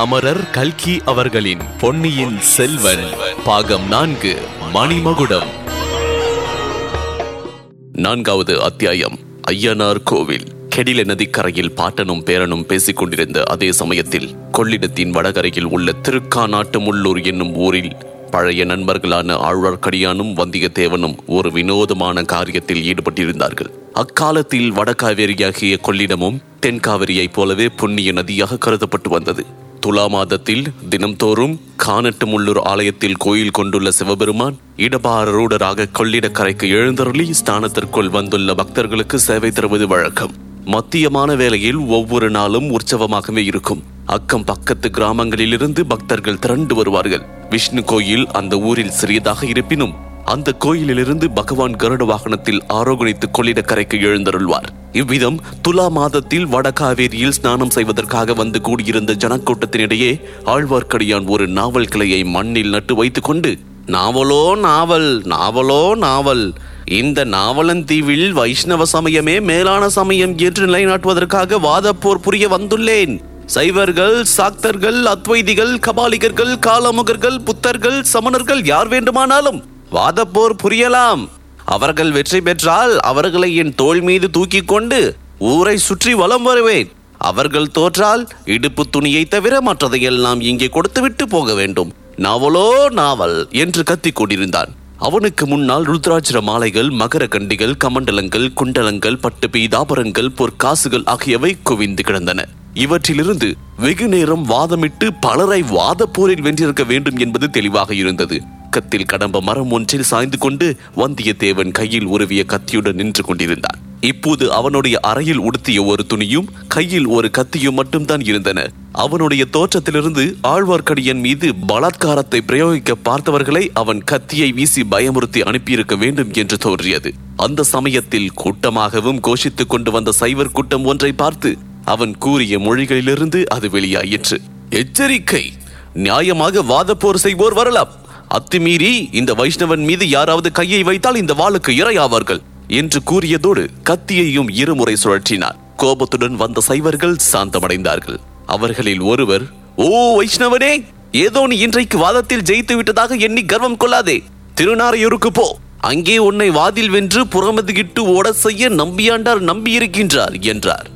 அமரர் கல்கி அவர்களின் பொன்னியின் செல்வன் பாகம் நான்கு மணிமகுடம். நான்காவது அத்தியாயம் ஐயனார் கோவில். கெடில நதிக்கரையில் பாட்டனும் பேரனும் பேசிக் கொண்டிருந்த அதே சமயத்தில் கொள்ளிடத்தின் வடகரையில் உள்ள திருக்காநாட்டு முள்ளூர் என்னும் ஊரில் பழைய நண்பர்களான ஆழ்வார்க்கடியானும் வந்தியத்தேவனும் ஒரு வினோதமான காரியத்தில் ஈடுபட்டிருந்தார்கள். அக்காலத்தில் வடகாவேரியாகிய கொள்ளிடமும் தென்காவிரியைப் போலவே புண்ணிய நதியாக கருதப்பட்டு வந்தது. துலா மாதத்தில் தினம்தோறும் கானட்டு முள்ளூர் ஆலயத்தில் கோயில் கொண்டுள்ள சிவபெருமான் இடபாரூடராக கொள்ளிடக்கரைக்கு எழுந்தருளி ஸ்தானத்திற்குள் வந்துள்ள பக்தர்களுக்கு சேவை தருவது வழக்கம். மத்தியமான வேளையில் ஒவ்வொரு நாளும் உற்சவமாகவே இருக்கும். அக்கம் பக்கத்து கிராமங்களிலிருந்து பக்தர்கள் திரண்டு வருவார்கள். விஷ்ணு கோயில் அந்த ஊரில் சிறியதாக இருப்பினும் அந்த கோயிலிலிருந்து பகவான் கருட வாகனத்தில் ஆரோகணித்து கொள்ளிடக்கரைக்கு எழுந்தருள்வார். இவ்விதம் துலா மாதத்தில் வடகாவேரியில் ஸ்நானம் செய்வதற்காக வந்து கூடியிருந்த ஜனக்கூட்டத்தினிடையே ஆழ்வார்க்கடியான் ஒரு நாவல் கிளையை மண்ணில் நட்டு வைத்துக் கொண்டு நாவலோ நாவல் நாவலோ நாவல் இந்த நாவலந்தீவில் வைஷ்ணவ சமயமே மேலான சமயம் என்று நிலைநாட்டுவதற்காக வாதப்போர் புரிய வந்துள்ளேன். சைவர்கள் சாக்தர்கள் அத்வைதிகள் கபாலிகர்கள் காலமுகர்கள் புத்தர்கள் சமணர்கள் யார் வேண்டுமானாலும் வாதப்போர் புரியலாம். அவர்கள் வெற்றி பெற்றால் அவர்களை என் தோள் மீது தூக்கிக் கொண்டு ஊரை சுற்றி வலம் வருவேன். அவர்கள் தோற்றால் இடுப்பு துணியை தவிர மற்றதையெல்லாம் இங்கே கொடுத்துவிட்டு போக வேண்டும். நாவலோ நாவல் என்று கத்திக் கொண்டிருந்தான். அவனுக்கு முன்னால் ருத்ராட்சர மாலைகள் மகர கண்டிகள் கமண்டலங்கள் குண்டலங்கள் பட்டு பீதாபரங்கள் பொற்காசுகள் ஆகியவை குவிந்து கிடந்தன. இவற்றிலிருந்து வெகு நேரம் வாதமிட்டு பலரை வாத போரில் வென்றிருக்க வேண்டும் என்பது தெளிவாக இருந்தது. பக்கத்தில் கடம்ப மரம் ஒன்றில் சாய்ந்து கொண்டு வந்தியத்தேவன் கையில் உருவிய கத்தியுடன் நின்று கொண்டிருந்தான். இப்போது அவனுடைய அறையில் உடுத்திய ஒரு துணியும் கையில் ஒரு கத்தியும் மட்டும்தான் இருந்தன. அவனுடைய தோற்றத்திலிருந்து ஆழ்வார்க்கடியன் மீது பலாத்காரத்தை பிரயோகிக்க பார்த்தவர்களை அவன் கத்தியை வீசி பயமுறுத்தி அனுப்பியிருக்க வேண்டும் என்று தோன்றியது. அந்த சமயத்தில் கூட்டமாகவும் கோஷித்துக் கொண்டு வந்த சைவர் கூட்டம் ஒன்றை பார்த்து அவன் கூறிய மொழிகளிலிருந்து அது வெளியாயிற்று. எச்சரிக்கை! நியாயமாக வாதப்போர் செய்வோர் வரலாம். அத்துமீறி இந்த வைஷ்ணவன் மீது யாராவது கையை வைத்தால் இந்த வாளுக்கு இரையாவார்கள் என்று கூறியதோடு கத்தியையும் இருமுறை சுழற்றினார். கோபத்துடன் வந்த சைவர்கள் சாந்தமடைந்தார்கள். அவர்களில் ஒருவர் ஓ வைஷ்ணவனே ஏதோ நீ இன்றைக்கு வாதத்தில் ஜெயித்து விட்டதாக எண்ணி கர்வம் கொள்ளாதே. திருநாரையூருக்கு போ. அங்கே உன்னை வாதில் வென்று புறமதுகிட்டு ஓட செய்ய நம்பியாண்டார் நம்பியிருக்கின்றார் என்றார்.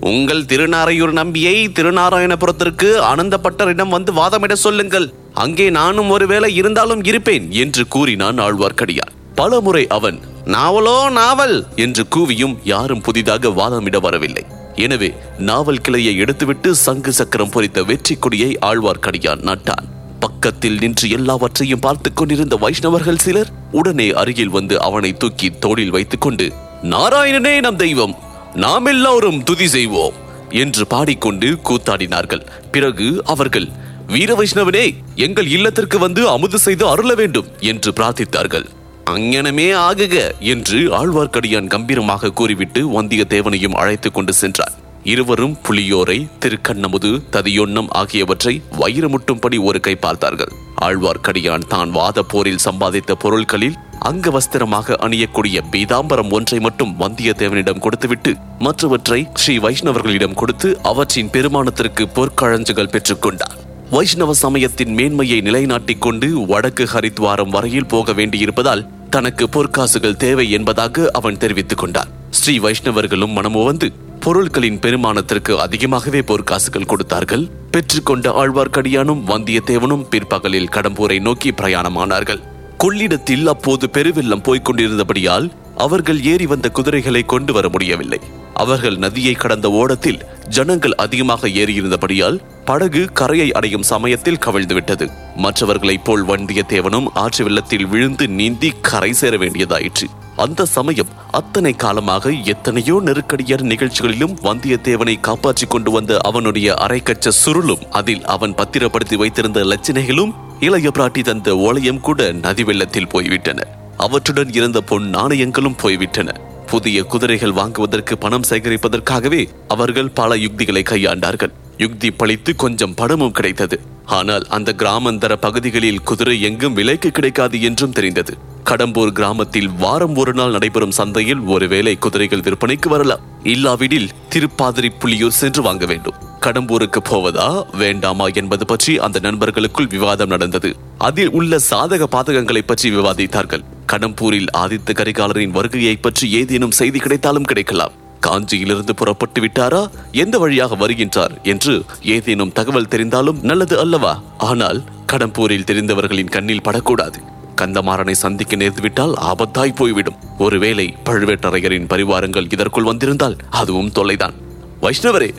உங்கள் திருநாரையூர் நம்பியை திருநாராயணபுரத்திற்கு ஆனந்தப்பட்டரிடம் வந்து வாதமிட சொல்லுங்கள். அங்கே நானும் ஒருவேளை இருந்தாலும் இருப்பேன் என்று கூறினான் ஆழ்வார்க்கடியான். பலமுறை அவன் நாவலோ நாவல் என்று கூவியும் யாரும் புதிதாக வாதமிட வரவில்லை. எனவே நாவல் கிளையை எடுத்துவிட்டு சங்கு சக்கரம் பொறித்த வெற்றி கொடியை ஆழ்வார்க்கடியான் நட்டான். பக்கத்தில் நின்று எல்லாவற்றையும் பார்த்துக் கொண்டிருந்த வைஷ்ணவர்கள் சிலர் உடனே அருகில் வந்து அவனை தூக்கி தோளில் வைத்துக் கொண்டு நாராயணனே நம் தெய்வம் நாம் எல்லோரும் துதி செய்வோம் என்று பாடிக்கொண்டு கூத்தாடினார்கள். பிறகு அவர்கள் வீர வைஷ்ணவனே எங்கள் இல்லத்திற்கு வந்து அமுது செய்து அருள வேண்டும் என்று பிரார்த்தித்தார்கள். அங்ஙனமே ஆகுக என்று ஆழ்வார்க்கடியான் கம்பீரமாக கூறிவிட்டு வந்தியத்தேவனையும் அழைத்துக் கொண்டு சென்றார் இருவரும் புலியோரை திருக்கண்ணமுது ததியொன்னம் ஆகியவற்றை வயிறுமுட்டும்படி ஒரு கை பார்த்தார்கள். ஆழ்வார்க்கடியான் தான் வாத போரில் சம்பாதித்த பொருட்களில் அங்க வஸ்திரமாக அணியக்கூடிய பீதாம்பரம் ஒன்றை மட்டும் வந்தியத்தேவனிடம் கொடுத்துவிட்டு மற்றவற்றை ஸ்ரீ வைஷ்ணவர்களிடம் கொடுத்து அவற்றின் பெருமானத்திற்கு பொற்கழஞ்சுகள் பெற்றுக்கொண்டார் வைஷ்ணவ சமயத்தின் மேன்மையை நிலைநாட்டிக் கொண்டு வடக்கு ஹரித்வாரம் வரையில் போக வேண்டியிருப்பதால் தனக்கு பொற்காசுகள் தேவை என்பதாக அவன் தெரிவித்துக் கொண்டார் ஸ்ரீ வைஷ்ணவர்களும் மனமுவந்து பொருட்களின் பெருமானத்திற்கு அதிகமாகவே பொற்காசுகள் கொடுத்தார்கள். பெற்றுக்கொண்ட ஆழ்வார்க்கடியானும் வந்தியத்தேவனும் பிற்பகலில் கடம்பூரை நோக்கி பிரயாணமானார்கள். கொள்ளிடத்தில் அப்போது பெருவெள்ளம் போய்க் கொண்டிருந்தபடியால் அவர்கள் ஏறி வந்த குதிரைகளை கொண்டு வர முடியவில்லை. அவர்கள் நதியை கடந்த ஓடத்தில் ஜனங்கள் அதிகமாக ஏறியிருந்தபடியால் படகு கரையை அடையும் சமயத்தில் கவிழ்ந்துவிட்டது. மற்றவர்களைப் போல் வந்தியத்தேவனும் ஆற்று வெள்ளத்தில் விழுந்து நீந்தி கரை சேர வேண்டியதாயிற்று. அந்த சமயம் அத்தனை காலமாக எத்தனையோ நெருக்கடியான நிகழ்ச்சிகளிலும் வந்தியத்தேவனை காப்பாற்றிக் கொண்டு வந்த அவனுடைய அரைக்கச்ச சுருளும் அதில் அவன் பத்திரப்படுத்தி வைத்திருந்த லட்சணைகளும் இளைய பிராட்டி தந்த ஓலையும் கூட நதி வெள்ளத்தில் போய்விட்டன. அவற்றுடன் இருந்த பொன் நாணயங்களும் போய்விட்டன. புதிய குதிரைகள் வாங்குவதற்கு பணம் சேகரிப்பதற்காகவே அவர்கள் பல யுக்திகளை கையாண்டார்கள். யுக்தி பழித்து கொஞ்சம் பணமும் கிடைத்தது. ஆனால் அந்த கிராமந்தர பகுதிகளில் குதிரை எங்கும் விலைக்கு கிடைக்காது என்றும் தெரிந்தது. கடம்பூர் கிராமத்தில் வாரம் ஒரு நாள் நடைபெறும் சந்தையில் ஒருவேளை குதிரைகள் விற்பனைக்கு வரலாம். இல்லாவிடில் திருப்பாதிரி புலியூர் சென்று வாங்க வேண்டும். கடம்பூருக்கு போவதா வேண்டாமா என்பது பற்றி அந்த நண்பர்களுக்குள் விவாதம் நடந்தது. அதில் உள்ள சாதக பாதகங்களை பற்றி விவாதித்தார்கள். கடம்பூரில் ஆதித்த கரிகாலரின் வருகையை பற்றி ஏதேனும் செய்தி கிடைத்தாலும் கிடைக்கலாம். காஞ்சியிலிருந்து புறப்பட்டு விட்டாரா? எந்த வழியாக வருகின்றார் என்று ஏதேனும் தகவல் தெரிந்தாலும் நல்லது அல்லவா? ஆனால் கடம்பூரில் தெரிந்தவர்களின் கண்ணில் படக்கூடாது. கந்தமாறனை சந்திக்க நேர்ந்துவிட்டால் ஆபத்தாய் போய்விடும். ஒருவேளை பழுவேட்டரையரின் பரிவாரங்கள் இதற்குள் வந்திருந்தால் அதுவும் தொல்லைதான். வைஷ்ணவரே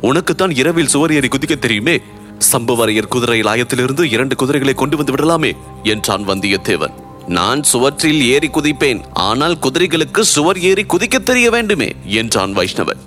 உனக்குத்தான் இரவில் சுவர் ஏறி குதிக்க தெரியுமே? சம்புவரையர் குதிரை லாயத்திலிருந்து இரண்டு குதிரைகளை கொண்டு வந்து விடலாமே? என்றான் வந்தியத்தேவன். நான் சுவற்றில் ஏறி குதிப்பேன் ஆனால் குதிரைகளுக்கு சுவர் ஏறி குதிக்க தெரிய வேண்டுமே என்றான் வைஷ்ணவன்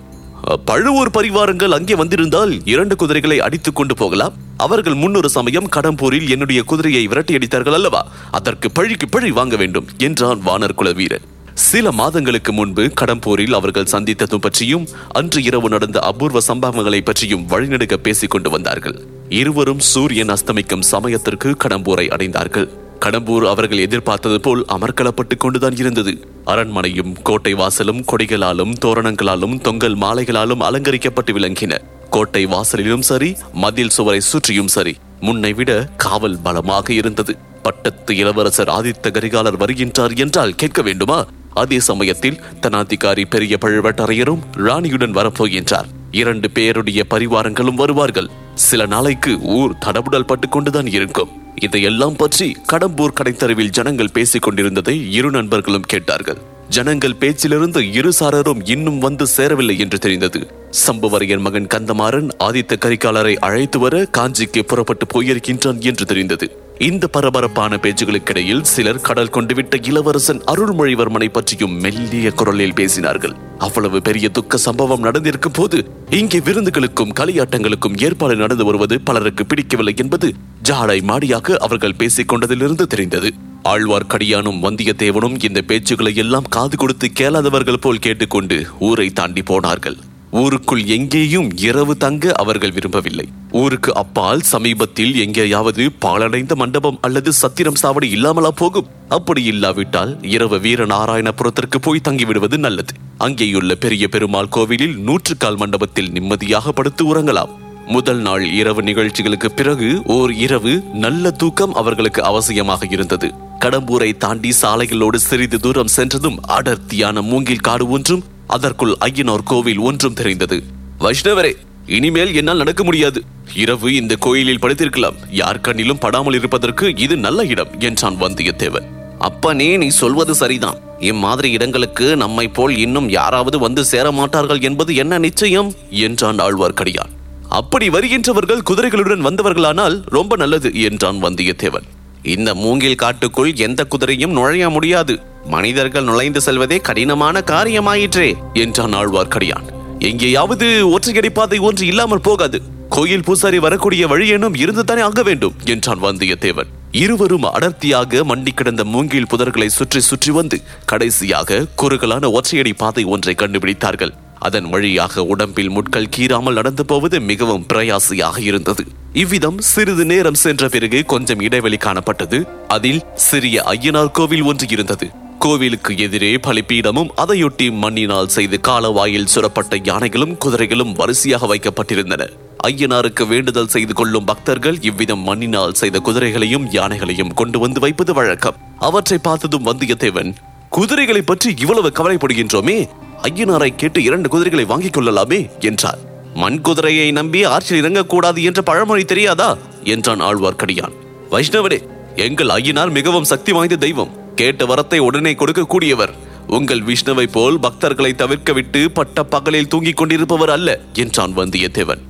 பழுவூர் பரிவாரங்கள் அங்கே வந்திருந்தால் இரண்டு குதிரைகளை அடித்துக் கொண்டு போகலாம். அவர்கள் முன்னொரு சமயம் கடம்பூரில் என்னுடைய குதிரையை விரட்டியடித்தார்கள் அல்லவா? அதற்கு பழிக்கு பழி வாங்க வேண்டும் என்றான் வானர் குல வீரன் சில மாதங்களுக்கு முன்பு கடம்பூரில் அவர்கள் சந்தித்ததும் பற்றியும் அன்று இரவு நடந்த அபூர்வ சம்பவங்களை பற்றியும் வழிநடுக்க பேசிக் கொண்டு வந்தார்கள். இருவரும் சூரியன் அஸ்தமிக்கும் சமயத்திற்கு கடம்பூரை அடைந்தார்கள். கடம்பூர் அவர்கள் எதிர்பார்த்தது போல் அமர்க்களப்பட்டுக் கொண்டுதான் இருந்தது. அரண்மனையும் கோட்டை வாசலும் கொடிகளாலும் தோரணங்களாலும் தொங்கல் மாலைகளாலும் அலங்கரிக்கப்பட்டு விளங்கின. கோட்டை வாசலிலும் சரி மதில் சுவரை சுற்றியும் சரி முன்னை விட காவல் பலமாக இருந்தது. பட்டத்து இளவரசர் ஆதித்த கரிகாலர் வருகின்றார் என்றால் கேட்க வேண்டுமா? அதே சமயத்தில் தனாதிகாரி பெரிய பழுவட்டரையரும் ராணியுடன் வரப்போகின்றார் இரண்டு பேருடைய பரிவாரங்களும் வருவார்கள். சில நாளைக்கு ஊர் தடபுடல் பட்டு கொண்டுதான் இருக்கும். இதையெல்லாம் பற்றி கடம்பூர் கடைத்தருவில் ஜனங்கள் பேசிக் கொண்டிருந்ததை இரு நண்பர்களும் கேட்டார்கள். ஜனங்கள் பேச்சிலிருந்து இரு சாரரும் இன்னும் வந்து சேரவில்லை என்று தெரிந்தது. சம்புவரையர் மகன் கந்தமாறன் ஆதித்த கரிகாலரை அழைத்து வர காஞ்சிக்கு புறப்பட்டு போயிருக்கின்றான் என்று தெரிந்தது. இந்த பரபரப்பான பேச்சுகளுக்கிடையில் சிலர் கடல் கொண்டு விட்ட இளவரசன் அருள்மொழிவர்மனை பற்றியும் மெல்லிய குரலில் பேசினார்கள். அவ்வளவு பெரிய துக்க சம்பவம் நடந்திருக்கும் போது இங்கே விருந்துகளுக்கும் களியாட்டங்களுக்கும் ஏற்பாடு நடந்து வருவது பலருக்கு பிடிக்கவில்லை என்பது ஜாடை மாடியாக அவர்கள் பேசிக் கொண்டதிலிருந்து தெரிந்தது. ஆழ்வார்க்கடியானும் வந்தியத்தேவனும் இந்த பேச்சுகளை எல்லாம் காது கொடுத்து கேளாதவர்கள் போல் கேட்டுக்கொண்டு ஊரை தாண்டி போனார்கள். ஊருக்குள் எங்கேயும் இரவு தங்க அவர்கள் விரும்பவில்லை. ஊருக்கு அப்பால் சமீபத்தில் எங்கேயாவது பாலடைந்த மண்டபம் அல்லது சத்திரம் சாவடி இல்லாமலா போகும். அப்படி இல்லாவிட்டால் இரவு வீர நாராயணபுரத்திற்கு போய் தங்கிவிடுவது நல்லது. அங்கேயுள்ள பெரிய பெருமாள் கோவிலில் நூற்றுக்கால் மண்டபத்தில் நிம்மதியாக படுத்து உறங்கலாம். முதல் நாள் இரவு நிகழ்ச்சிகளுக்கு பிறகு ஓர் இரவு நல்ல தூக்கம் அவர்களுக்கு அவசியமாக இருந்தது. கடம்பூரை தாண்டி சாலைகளோடு சிறிது தூரம் சென்றதும் அடர்த்தியான மூங்கில் காடு ஒன்றும் அதற்குள் ஐயனோர் கோவில் ஒன்றும் தெரிந்தது. வைஷ்ணவரே இனிமேல் என்னால் நடக்க முடியாது. இரவு இந்த கோயிலில் படுத்திருக்கலாம். யார் கண்ணிலும் படாமல் இருப்பதற்கு இது நல்ல இடம் என்றான் வந்தியத்தேவன். அப்பனே நீ சொல்வது சரிதான். இம்மாதிரி இடங்களுக்கு நம்மை போல் இன்னும் யாராவது வந்து சேர மாட்டார்கள் என்பது என்ன நிச்சயம்? என்றான் ஆழ்வார்க்கடியான். அப்படி வருகின்றவர்கள் குதிரைகளுடன் வந்தவர்களானால் ரொம்ப நல்லது என்றான் வந்தியத்தேவன். இந்த மூங்கில் காட்டுக்குள் எந்த குதிரையும் நுழைய முடியாது. மனிதர்கள் நுழைந்து செல்வதே கடினமான காரியமாயிற்றே என்றான் ஆழ்வார்க்கடியான் எங்கேயாவது ஒற்றையடி பாதை ஒன்று இல்லாமல் போகாது. கோயில் பூசாரி வரக்கூடிய வழியேனும் இருந்துதானே ஆக வேண்டும் என்றான் வந்தியத்தேவன். இருவரும் அடர்த்தியாக மண்டி கிடந்த மூங்கில் புதர்களை சுற்றி சுற்றி வந்து கடைசியாக குறுகலான ஒற்றையடி பாதை ஒன்றை கண்டுபிடித்தார்கள். அதன் வழியாக உடம்பில் முட்கள் கீறாமல் நடந்து போவது மிகவும் பிரயாசியாக இருந்தது. இவ்விதம் சிறிது நேரம் சென்ற பிறகு கொஞ்சம் இடைவெளி காணப்பட்டது. அதில் சிறிய ஐயனார் கோவில் ஒன்று இருந்தது. கோவிலுக்கு எதிரே பலிப்பீடமும் அதையொட்டி மண்ணினால் செய்து காலவாயில் சுரப்பட்ட யானைகளும் குதிரைகளும் வரிசையாக வைக்கப்பட்டிருந்தன. ஐயனாருக்கு வேண்டுதல் செய்து கொள்ளும் பக்தர்கள் இவ்விதம் மண்ணினால் செய்த குதிரைகளையும் யானைகளையும் கொண்டு வந்து வைப்பது வழக்கம். அவற்றை பார்த்ததும் வந்தியத்தேவன் குதிரைகளை பற்றி இவ்வளவு கவலைப்படுகின்றோமே ஐயனாரை கேட்டு இரண்டு குதிரைகளை வாங்கிக் கொள்ளலாமே என்றார். மண் குதிரையை நம்பி ஆற்றில் இறங்கக்கூடாது என்ற பழமொழி தெரியாதா? என்றான் ஆழ்வார்க்கடியான். வைஷ்ணவனே எங்கள் ஐயனார் மிகவும் சக்தி வாய்ந்த தெய்வம். கேட்ட வரத்தை உடனே கொடுக்கக்கூடியவர். உங்கள் விஷ்ணுவை போல் பக்தர்களை தவிர்க்க விட்டு பட்ட பகலில் தூங்கிக் கொண்டிருப்பவர் அல்ல என்றான் வந்தியத்தேவன்.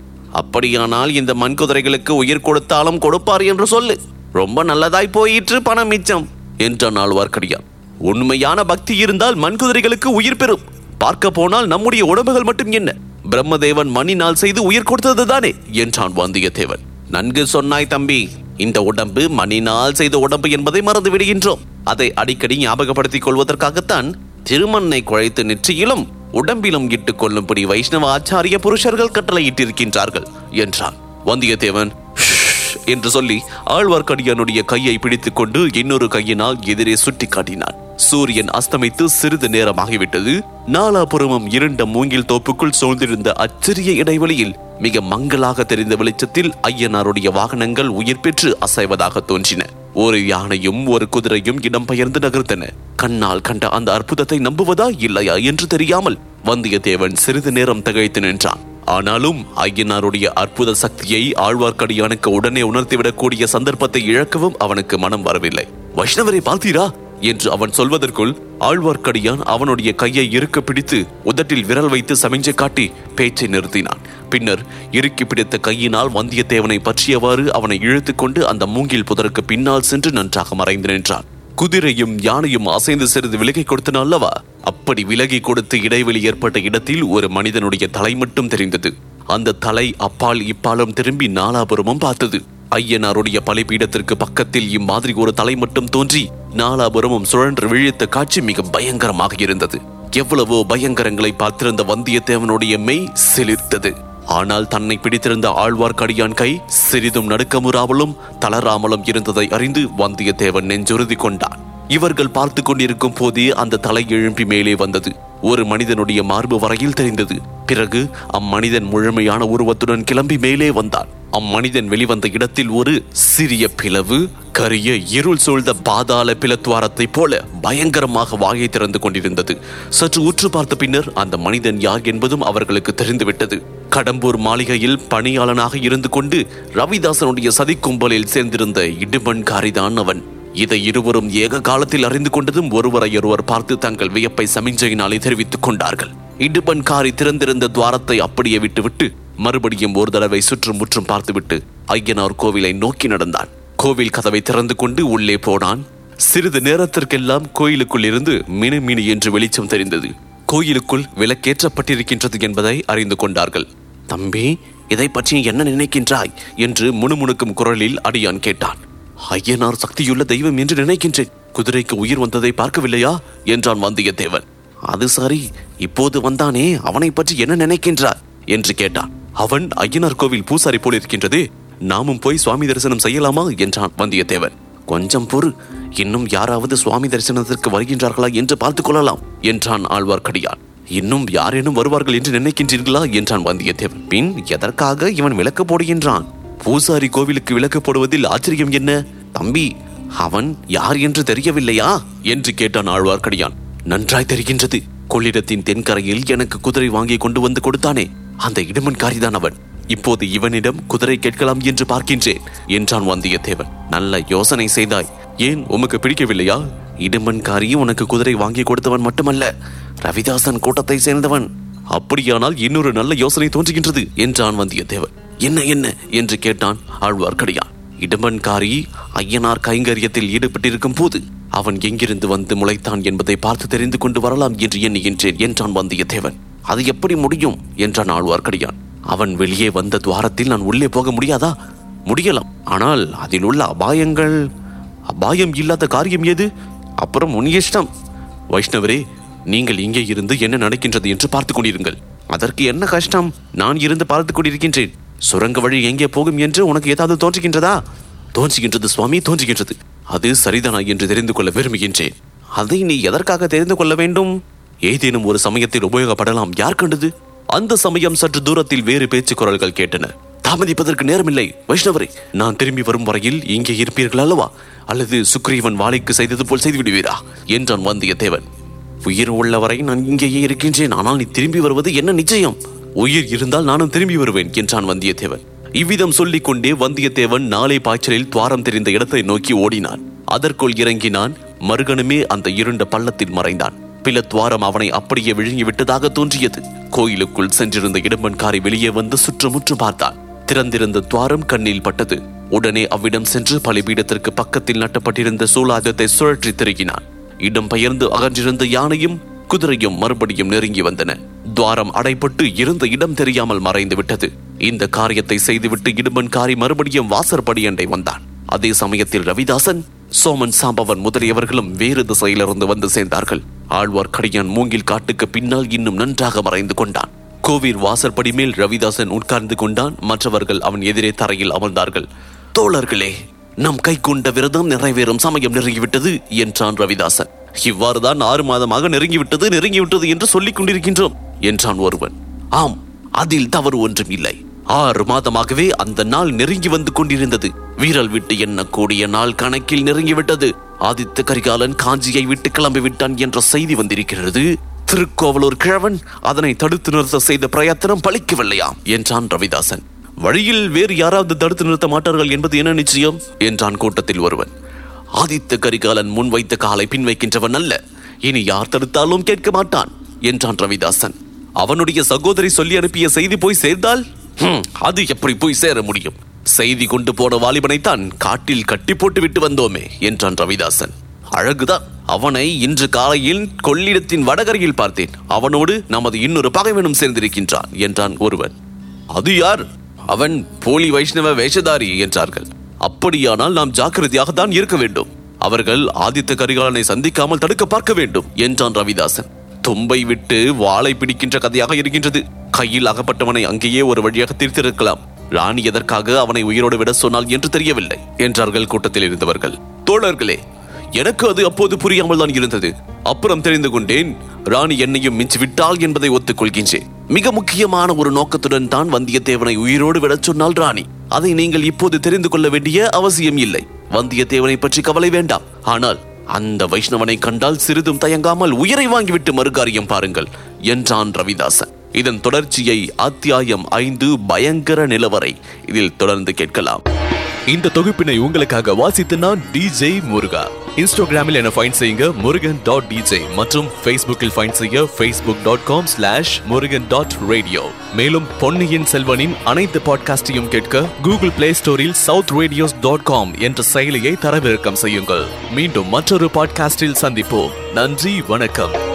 அப்படியானால் இந்த மண் குதிரைகளுக்கு உயிர் கொடுத்தாலும் கொடுப்பார் என்று சொல்லு. ரொம்ப நல்லதாய் போயிற்று பணம் மிச்சம் என்றான் ஆழ்வார்க்கடியான். உண்மையான பக்தி இருந்தால் மண் குதிரைகளுக்கு உயிர் பெறும். பார்க்க போனால் நம்முடைய உடம்புகள் மட்டும் என்ன? பிரம்மதேவன் மணினால் செய்து உயிர் கொடுத்தது தானே என்றான் வந்தியத்தேவன். நன்கு சொன்னாய் தம்பி. இந்த உடம்பு மணினால் செய்த உடம்பு என்பதை மறந்து விடுகின்றோம் அதை அடிக்கடி ஞாபகப்படுத்திக் கொள்வதற்காகத்தான் திருமண்ணை குழைத்து நெற்றியிலும் உடம்பிலும் இட்டுக் கொள்ளும்படி வைஷ்ணவ ஆச்சாரிய புருஷர்கள் கட்டளையிட்டிருக்கின்றார்கள் என்றான். வந்தியத்தேவன் என்று சொல்லி ஆழ்வார்க்கடியானுடைய கையை பிடித்துக் கொண்டு இன்னொரு கையினால் எதிரே சுட்டி காட்டினான் சூரியன் அஸ்தமித்து சிறிது நேரமாகிவிட்டது. நாலாபுரமும் இருண்ட மூங்கில் தோப்புக்குள் சூழ்ந்திருந்த அச்சிறிய இடைவெளியில் மிக மங்களாக தெரிந்த வெளிச்சத்தில் ஐயனாருடைய வாகனங்கள் உயிர் பெற்று அசைவதாக தோன்றின. ஒரு யானையும் ஒரு குதிரையும் இடம் பெயர்ந்து நகர்ந்தன. கண்ணால் கண்ட அந்த அற்புதத்தை நம்புவதா இல்லையா என்று தெரியாமல் வந்தியத்தேவன் சிறிது நேரம் திகைத்து நின்றான். ஆனாலும் ஐயனாருடைய அற்புத சக்தியை ஆழ்வார்க்கடியானுக்கு உடனே உணர்த்திவிடக்கூடிய சந்தர்ப்பத்தை இழக்கவும் அவனுக்கு மனம் வரவில்லை. வைஷ்ணவரை பார்த்தீரா? என்று அவன் சொல்வதற்குள் ஆழ்வார்க்கடியான் அவனுடைய கையை இறுக்க பிடித்து உதட்டில் விரல் வைத்து சமிஞ்சை காட்டி பேச்சை நிறுத்தினான். பின்னர் இறுக்கி பிடித்த கையினால் வந்தியத்தேவனை பற்றியவாறு அவனை இழுத்துக்கொண்டு அந்த மூங்கில் புதருக்கு பின்னால் சென்று நன்றாக மறைந்து நின்றான். குதிரையும் யானையும் அசைந்து சிறிது விலகி கொடுத்தன அல்லவா? அப்படி விலகி கொடுத்து இடைவெளி ஏற்பட்ட இடத்தில் ஒரு மனிதனுடைய தலை மட்டும் தெரிந்தது. அந்த தலை அப்பால் இப்பாலும் திரும்பி நாலாபுரமும் பார்த்தது. ஐயனாருடைய பலிபீடத்திற்கு பக்கத்தில் இம்மாதிரி ஒரு தலை மட்டும் தோன்றி நாலாபுரமும் சுழன்று விழித்த காட்சி மிக பயங்கரமாக இருந்தது. எவ்வளவோ பயங்கரங்களை பார்த்திருந்த வந்தியத்தேவனுடைய மெய் செழித்தது ஆனால் தன்னை பிடித்திருந்த ஆழ்வார்க்கடியான் கை சிறிதும் நடுக்கமுறாமலும் தளராமலும் இருந்ததை அறிந்து வந்தியத்தேவன் நெஞ்சுறுதி கொண்டான். இவர்கள் பார்த்து கொண்டிருக்கும் போதே அந்த தலை எழும்பி மேலே வந்தது. ஒரு மனிதனுடைய மார்பு வரையில் தெரிந்தது. பிறகு அம்மனிதன் முழுமையான உருவத்துடன் கிளம்பி மேலே வந்தான். அம்மனிதன் வெளிவந்த இடத்தில் ஒரு சிறிய பிளவு கரிய இருள் சூழ்ந்த பாதாள பிளத்வாரத்தை போல பயங்கரமாக வாயை திறந்து கொண்டிருந்தது. சற்று உற்று பார்த்த பின்னர் அந்த மனிதன் யார் என்பதும் அவர்களுக்கு தெரிந்துவிட்டது. கடம்பூர் மாளிகையில் பணியாளனாக இருந்து கொண்டு ரவிதாசனுடைய சதி கும்பலில் சேர்ந்திருந்த இடுமன்காரிதான் அவன். இதை இருவரும் ஏக காலத்தில் அறிந்து கொண்டதும் ஒருவரை ஒருவர் பார்த்து தங்கள் வியப்பை சமிஞ்சையினாலே தெரிவித்துக் கொண்டார்கள். இடுபன்காரி திறந்திருந்த துவாரத்தை அப்படியே விட்டுவிட்டு மறுபடியும் ஒரு தடவை சுற்றும் முற்றும் பார்த்துவிட்டு ஐயனார் கோவிலை நோக்கி நடந்தான். கோவில் கதவை திறந்து கொண்டு உள்ளே போனான். சிறிது நேரத்திற்கெல்லாம் கோயிலுக்குள் இருந்து மினு மினு என்று வெளிச்சம் தெரிந்தது. கோயிலுக்குள் விலக்கேற்றப்பட்டிருக்கின்றது என்பதை அறிந்து கொண்டார்கள். தம்பி இதை பற்றி என்ன நினைக்கின்றாய்? என்று முணுமுணுக்கும் குரலில் அடியான் கேட்டான். ஐயனார் சக்தியுள்ள தெய்வம் என்று நினைக்கின்றேன். குதிரைக்கு உயிர் வந்ததை பார்க்கவில்லையா? என்றான் வந்தியத்தேவன் அது சரி இப்போது வந்தானே அவனை பற்றி என்ன நினைக்கின்றார் என்று கேட்டான். அவன் ஐயனார் கோவில் பூசாரி போலிருக்கின்றது நாமும் போய் சுவாமி தரிசனம் செய்யலாமா? என்றான் வந்தியத்தேவன் கொஞ்சம் பொறு இன்னும் யாராவது சுவாமி தரிசனத்திற்கு வருகின்றார்களா என்று பார்த்துக் கொள்ளலாம் என்றான் ஆழ்வார்க்கடியான். இன்னும் யாரேனும் வருவார்கள் என்று நினைக்கின்றீர்களா? என்றான் வந்தியத்தேவன் பின் எதற்காக இவன் விளக்கு போடுகின்றான்? பூசாரி கோவிலுக்கு விளக்கு போடுவதில் ஆச்சரியம் என்ன? தம்பி அவன் யார் என்று தெரியவில்லையா? என்று கேட்டான் ஆழ்வார்க்கடியான். நன்றாய் தெரிகின்றது. கொள்ளிடத்தின் தென்கரையில் எனக்கு குதிரை வாங்கி கொண்டு வந்து கொடுத்தானே. அந்த இடுமன்காரிதான் அவன். இப்போது இவனிடம் குதிரை கேட்கலாம் என்று பார்க்கின்றேன் என்றான் வந்தியத்தேவன். நல்ல யோசனை செய்தாய். ஏன் உமக்கு பிடிக்கவில்லையா? இடுமன்காரியும் உனக்கு குதிரை வாங்கி கொடுத்தவன் மட்டுமல்ல ரவிதாசன் கூட்டத்தை சேர்ந்தவன். அப்படியானால் இன்னொரு நல்ல யோசனை தோன்றுகின்றது என்றான் வந்தியத்தேவன். என்ன என்ன? என்று கேட்டான் ஆழ்வார்க்கடியான் இடம்பன்காரி ஐயனார் கைங்கரியத்தில் ஈடுபட்டிருக்கும் போது அவன் எங்கிருந்து வந்து முளைத்தான் என்பதை பார்த்து தெரிந்து கொண்டு வரலாம் என்று எண்ணுகின்றேன் என்றான் வந்தியத்தேவன். அது எப்படி முடியும்? என்றான் ஆழ்வார்க்கடியான். அவன் வெளியே வந்த துவாரத்தில் நான் உள்ளே போக முடியாதா? முடியலாம். ஆனால் அதில் உள்ள அபாயங்கள் அபாயம் இல்லாத காரியம் எது? அப்புறம் உன் இஷ்டம். வைஷ்ணவரே நீங்கள் இங்கே இருந்து என்ன நடக்கின்றது என்று பார்த்துக் கொண்டிருங்கள். அதற்கு என்ன கஷ்டம்? நான் இருந்து பார்த்துக் கொண்டிருக்கின்றேன். சுரங்க வழி எங்கே போகும் என்று உனக்கு ஏதாவது தோன்றுகின்றதா? தோன்றுகின்றது சுவாமி தோன்றுகின்றது. அது சரிதானா என்று தெரிந்து கொள்ள விரும்புகின்றேன். அதை நீ எதற்காக தெரிந்து கொள்ள வேண்டும்? ஏதேனும் ஒரு சமயத்தில் உபயோகப்படலாம். யார் கண்டது? அந்த சமயம் சற்று தூரத்தில் வேறு பேச்சு குரல்கள் கேட்டன. தாமதிப்பதற்கு நேரமில்லை வைஷ்ணவரே. நான் திரும்பி வரும் வரையில் இங்கே இருப்பீர்கள் அல்லவா? அல்லது சுக்ரீவன் வாழைக்கு செய்தது போல் செய்து விடுவீரா என்றான் வந்தியத்தேவன். உயிர் உள்ளவரை நான் இங்கேயே இருக்கின்றேன். ஆனால் நீ திரும்பி வருவது என்ன நிச்சயம்? உயிர் இருந்தால் நானும் திரும்பி வருவேன் என்றான் வந்தியத்தேவன். இவ்விதம் சொல்லிக் கொண்டே வந்தியத்தேவன் நாளை பாய்ச்சலில் துவாரம் தெரிந்த இடத்தை நோக்கி ஓடினான். அதற்குள் இறங்கினான். மறுகணமே அந்த இருண்ட பள்ளத்தில் மறைந்தான். பில துவாரம் அவனை அப்படியே விழுங்கி விட்டதாக தோன்றியது. கோயிலுக்குள் சென்றிருந்த இடும்பன்காரி வெளியே வந்து சுற்றுமுற்று பார்த்தான். திறந்திருந்த துவாரம் கண்ணில் பட்டது. உடனே அவ்விடம் சென்று பலிபீடத்திற்கு பக்கத்தில் நட்டப்பட்டிருந்த சூலாயுதத்தை சுழற்றி திருகினான். இடம் பெயர்ந்து அகன்றிருந்த யானையும் குதிரையும் மறுபடியும் நெருங்கி வந்தன. துவாரம் அடைபட்டு இருந்த இடம் தெரியாமல் மறைந்து விட்டது. இந்த காரியத்தை செய்துவிட்டு இடும்பன்காரி மறுபடியும் வாசற்படியண்டை வந்தான். அதே சமயத்தில் ரவிதாசன் சோமன் சாம்பவன் முதலியவர்களும் வேறு திசையிலிருந்து வந்து சேர்ந்தார்கள். ஆழ்வார்க்கடியான் மூங்கில் காட்டுக்கு பின்னால் இன்னும் நன்றாக மறைந்து கொண்டான். கோவில் வாசற்படி மேல் ரவிதாசன் உட்கார்ந்து கொண்டான். மற்றவர்கள் அவன் எதிரே தரையில் அமர்ந்தார்கள். தோழர்களே நம் கை கொண்ட விரதம் நிறைவேறும் சமயம் நெருங்கிவிட்டது என்றான் ரவிதாசன். இவ்வாறுதான் ஆறு மாதமாக நெருங்கிவிட்டது நெருங்கிவிட்டது என்று சொல்லிக் கொண்டிருக்கின்றோம் என்றான் ஒருவன். ஆம் அதில் தவறு ஒன்றும் இல்லை. ஆறு மாதமாகவே அந்த நாள் நெருங்கி வந்து கொண்டிருந்தது. வீரல் விட்டு எண்ணக்கூடிய நாள் கணக்கில் நெருங்கிவிட்டது. ஆதித்த கரிகாலன் காஞ்சியை விட்டு கிளம்பி விட்டான் என்ற செய்தி வந்திருக்கிறது. திருக்கோவலூர் கிழவன் அதனை தடுத்து நிறுத்த செய்த பிரயத்தனம் பலிக்கவில்லையாம் என்றான் ரவிதாசன். வழியில் வேறு யாராவது தடுத்து நிறுத்த மாட்டார்கள் என்பது என்ன நிச்சயம்? என்றான் கூட்டத்தில் ஒருவன். ஆதித்த கரிகாலன் முன் வைத்த காலை பின் வைக்கின்றவன் அல்ல. இனி யார் தடுத்தாலும் கேட்க மாட்டான் என்றான் ரவிதாசன். அவனுடைய சகோதரி சொல்லி அனுப்பிய செய்தி போய் சேர்ந்தால்? அது எப்படி போய் சேர முடியும்? செய்தி கொண்டு போன வாலிபனைத்தான் காட்டில் கட்டி போட்டு விட்டு வந்தோமே என்றான் ரவிதாசன். அழகுதான். அவனை இன்று காலையில் கொள்ளிடத்தின் வடகரையில் பார்த்தேன். அவனோடு நமது இன்னொரு பகைவனும் சேர்ந்திருக்கின்றான் என்றான் ஒருவன். அது யார்? அவன் போலி வைஷ்ணவ வேஷதாரி என்றார்கள். அப்படியானால் நாம் ஜாக்கிரதையாக தான் இருக்க வேண்டும். அவர்கள் ஆதித்த கரிகாலனை சந்திக்காமல் தடுக்க பார்க்க வேண்டும் என்றான் ரவிதாசன். தும்பை விட்டு வாளை பிடிக்கின்ற கதையாக இருக்கின்றது. கையில் அகப்பட்டவனை அங்கேயே ஒரு வழியாக தீர்த்திருக்கலாம். ராணி எதற்காக அவனை உயிரோடு விட சொன்னால் என்று தெரியவில்லை என்றார்கள் கூட்டத்தில் இருந்தவர்கள். தோழர்களே எனக்கு அது அப்போது புரியாமல் தான் இருந்தது. அப்புறம் தெரிந்து கொண்டேன் ராணி என்னையும் மிஞ்சி விட்டாள் என்பதை ஒத்துக்கொள்கின்றேன். மிக முக்கியமான ஒரு நோக்கத்துடன் தான் வந்தியத்தேவனை உயிரோடு விடச் சொன்னால் ராணி. அதை நீங்கள் இப்போது தெரிந்து கொள்ள வேண்டிய அவசியம் இல்லை. வந்தியத்தேவனை பற்றி கவலை வேண்டாம். ஆனால் அந்த வைஷ்ணவனை கண்டால் சிறிதும் தயங்காமல் உயிரை வாங்கிவிட்டு மறுகாரியம் பாருங்கள் என்றான் ரவிதாசன். இதன் தொடர்ச்சியை அத்தியாயம் ஐந்து பயங்கர நிலவரை இதில் தொடர்ந்து கேட்கலாம். இந்த தொகுப்பினை உங்களுக்காக வாசித்து நான் டிஜே முருகா. இன்ஸ்டாகிராமில் என ஃபைன் செய்யுங்க முருகன் டாட் டிஜே மற்றும் ஃபேஸ்புக்கில் ஃபைன் செய்ய Facebook dot com slash Murugan dot radio மேலும் பொன்னியின் செல்வனின் அனைத்து பாட்காஸ்டையும் கேட்க கூகுள் பிளே ஸ்டோரில் சவுத் ரேடியோஸ் டாட் காம் என்ற செயலியை தரவிறக்கம் செய்யுங்கள். மீண்டும் மற்றொரு பாட்காஸ்டில் சந்திப்போம். நன்றி வணக்கம்.